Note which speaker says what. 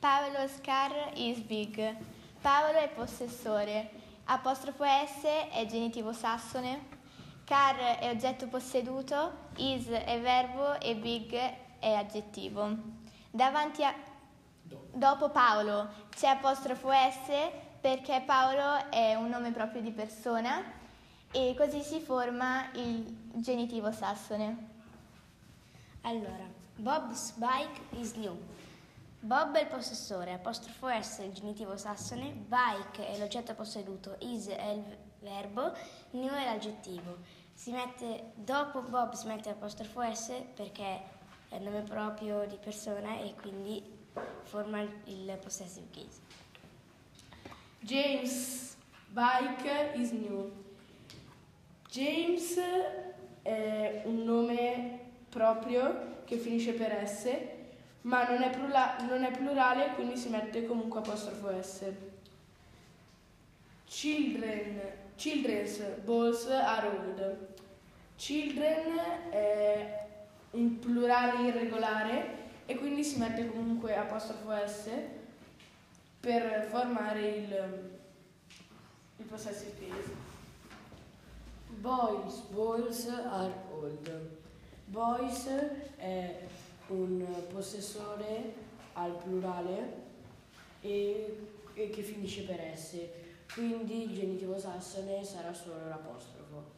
Speaker 1: Paolo's car is big. Paolo è possessore. Apostrofo S è genitivo sassone. Car è oggetto posseduto. Is è verbo e big è aggettivo. Davanti a... Dopo Paolo c'è apostrofo S perché Paolo è un nome proprio di persona e così si forma il genitivo sassone.
Speaker 2: Allora, Bob's bike is new. Bob è il possessore, apostrofo S è il genitivo sassone, bike è l'oggetto posseduto, is è il verbo, new è l'aggettivo. Si mette, dopo Bob si mette apostrofo S perché è il nome proprio di persona e quindi forma il possessive case.
Speaker 3: James bike is new. James è un nome proprio che finisce per S, ma non è, plura- non è plurale, quindi si mette comunque apostrofo S. Children, children's balls are old. Children è un plurale irregolare e quindi si mette comunque apostrofo S per formare il, il possessive case.
Speaker 4: Boys, balls are old. Boys è un possessore al plurale e, e che finisce per S, quindi il genitivo sassone sarà solo l'apostrofo.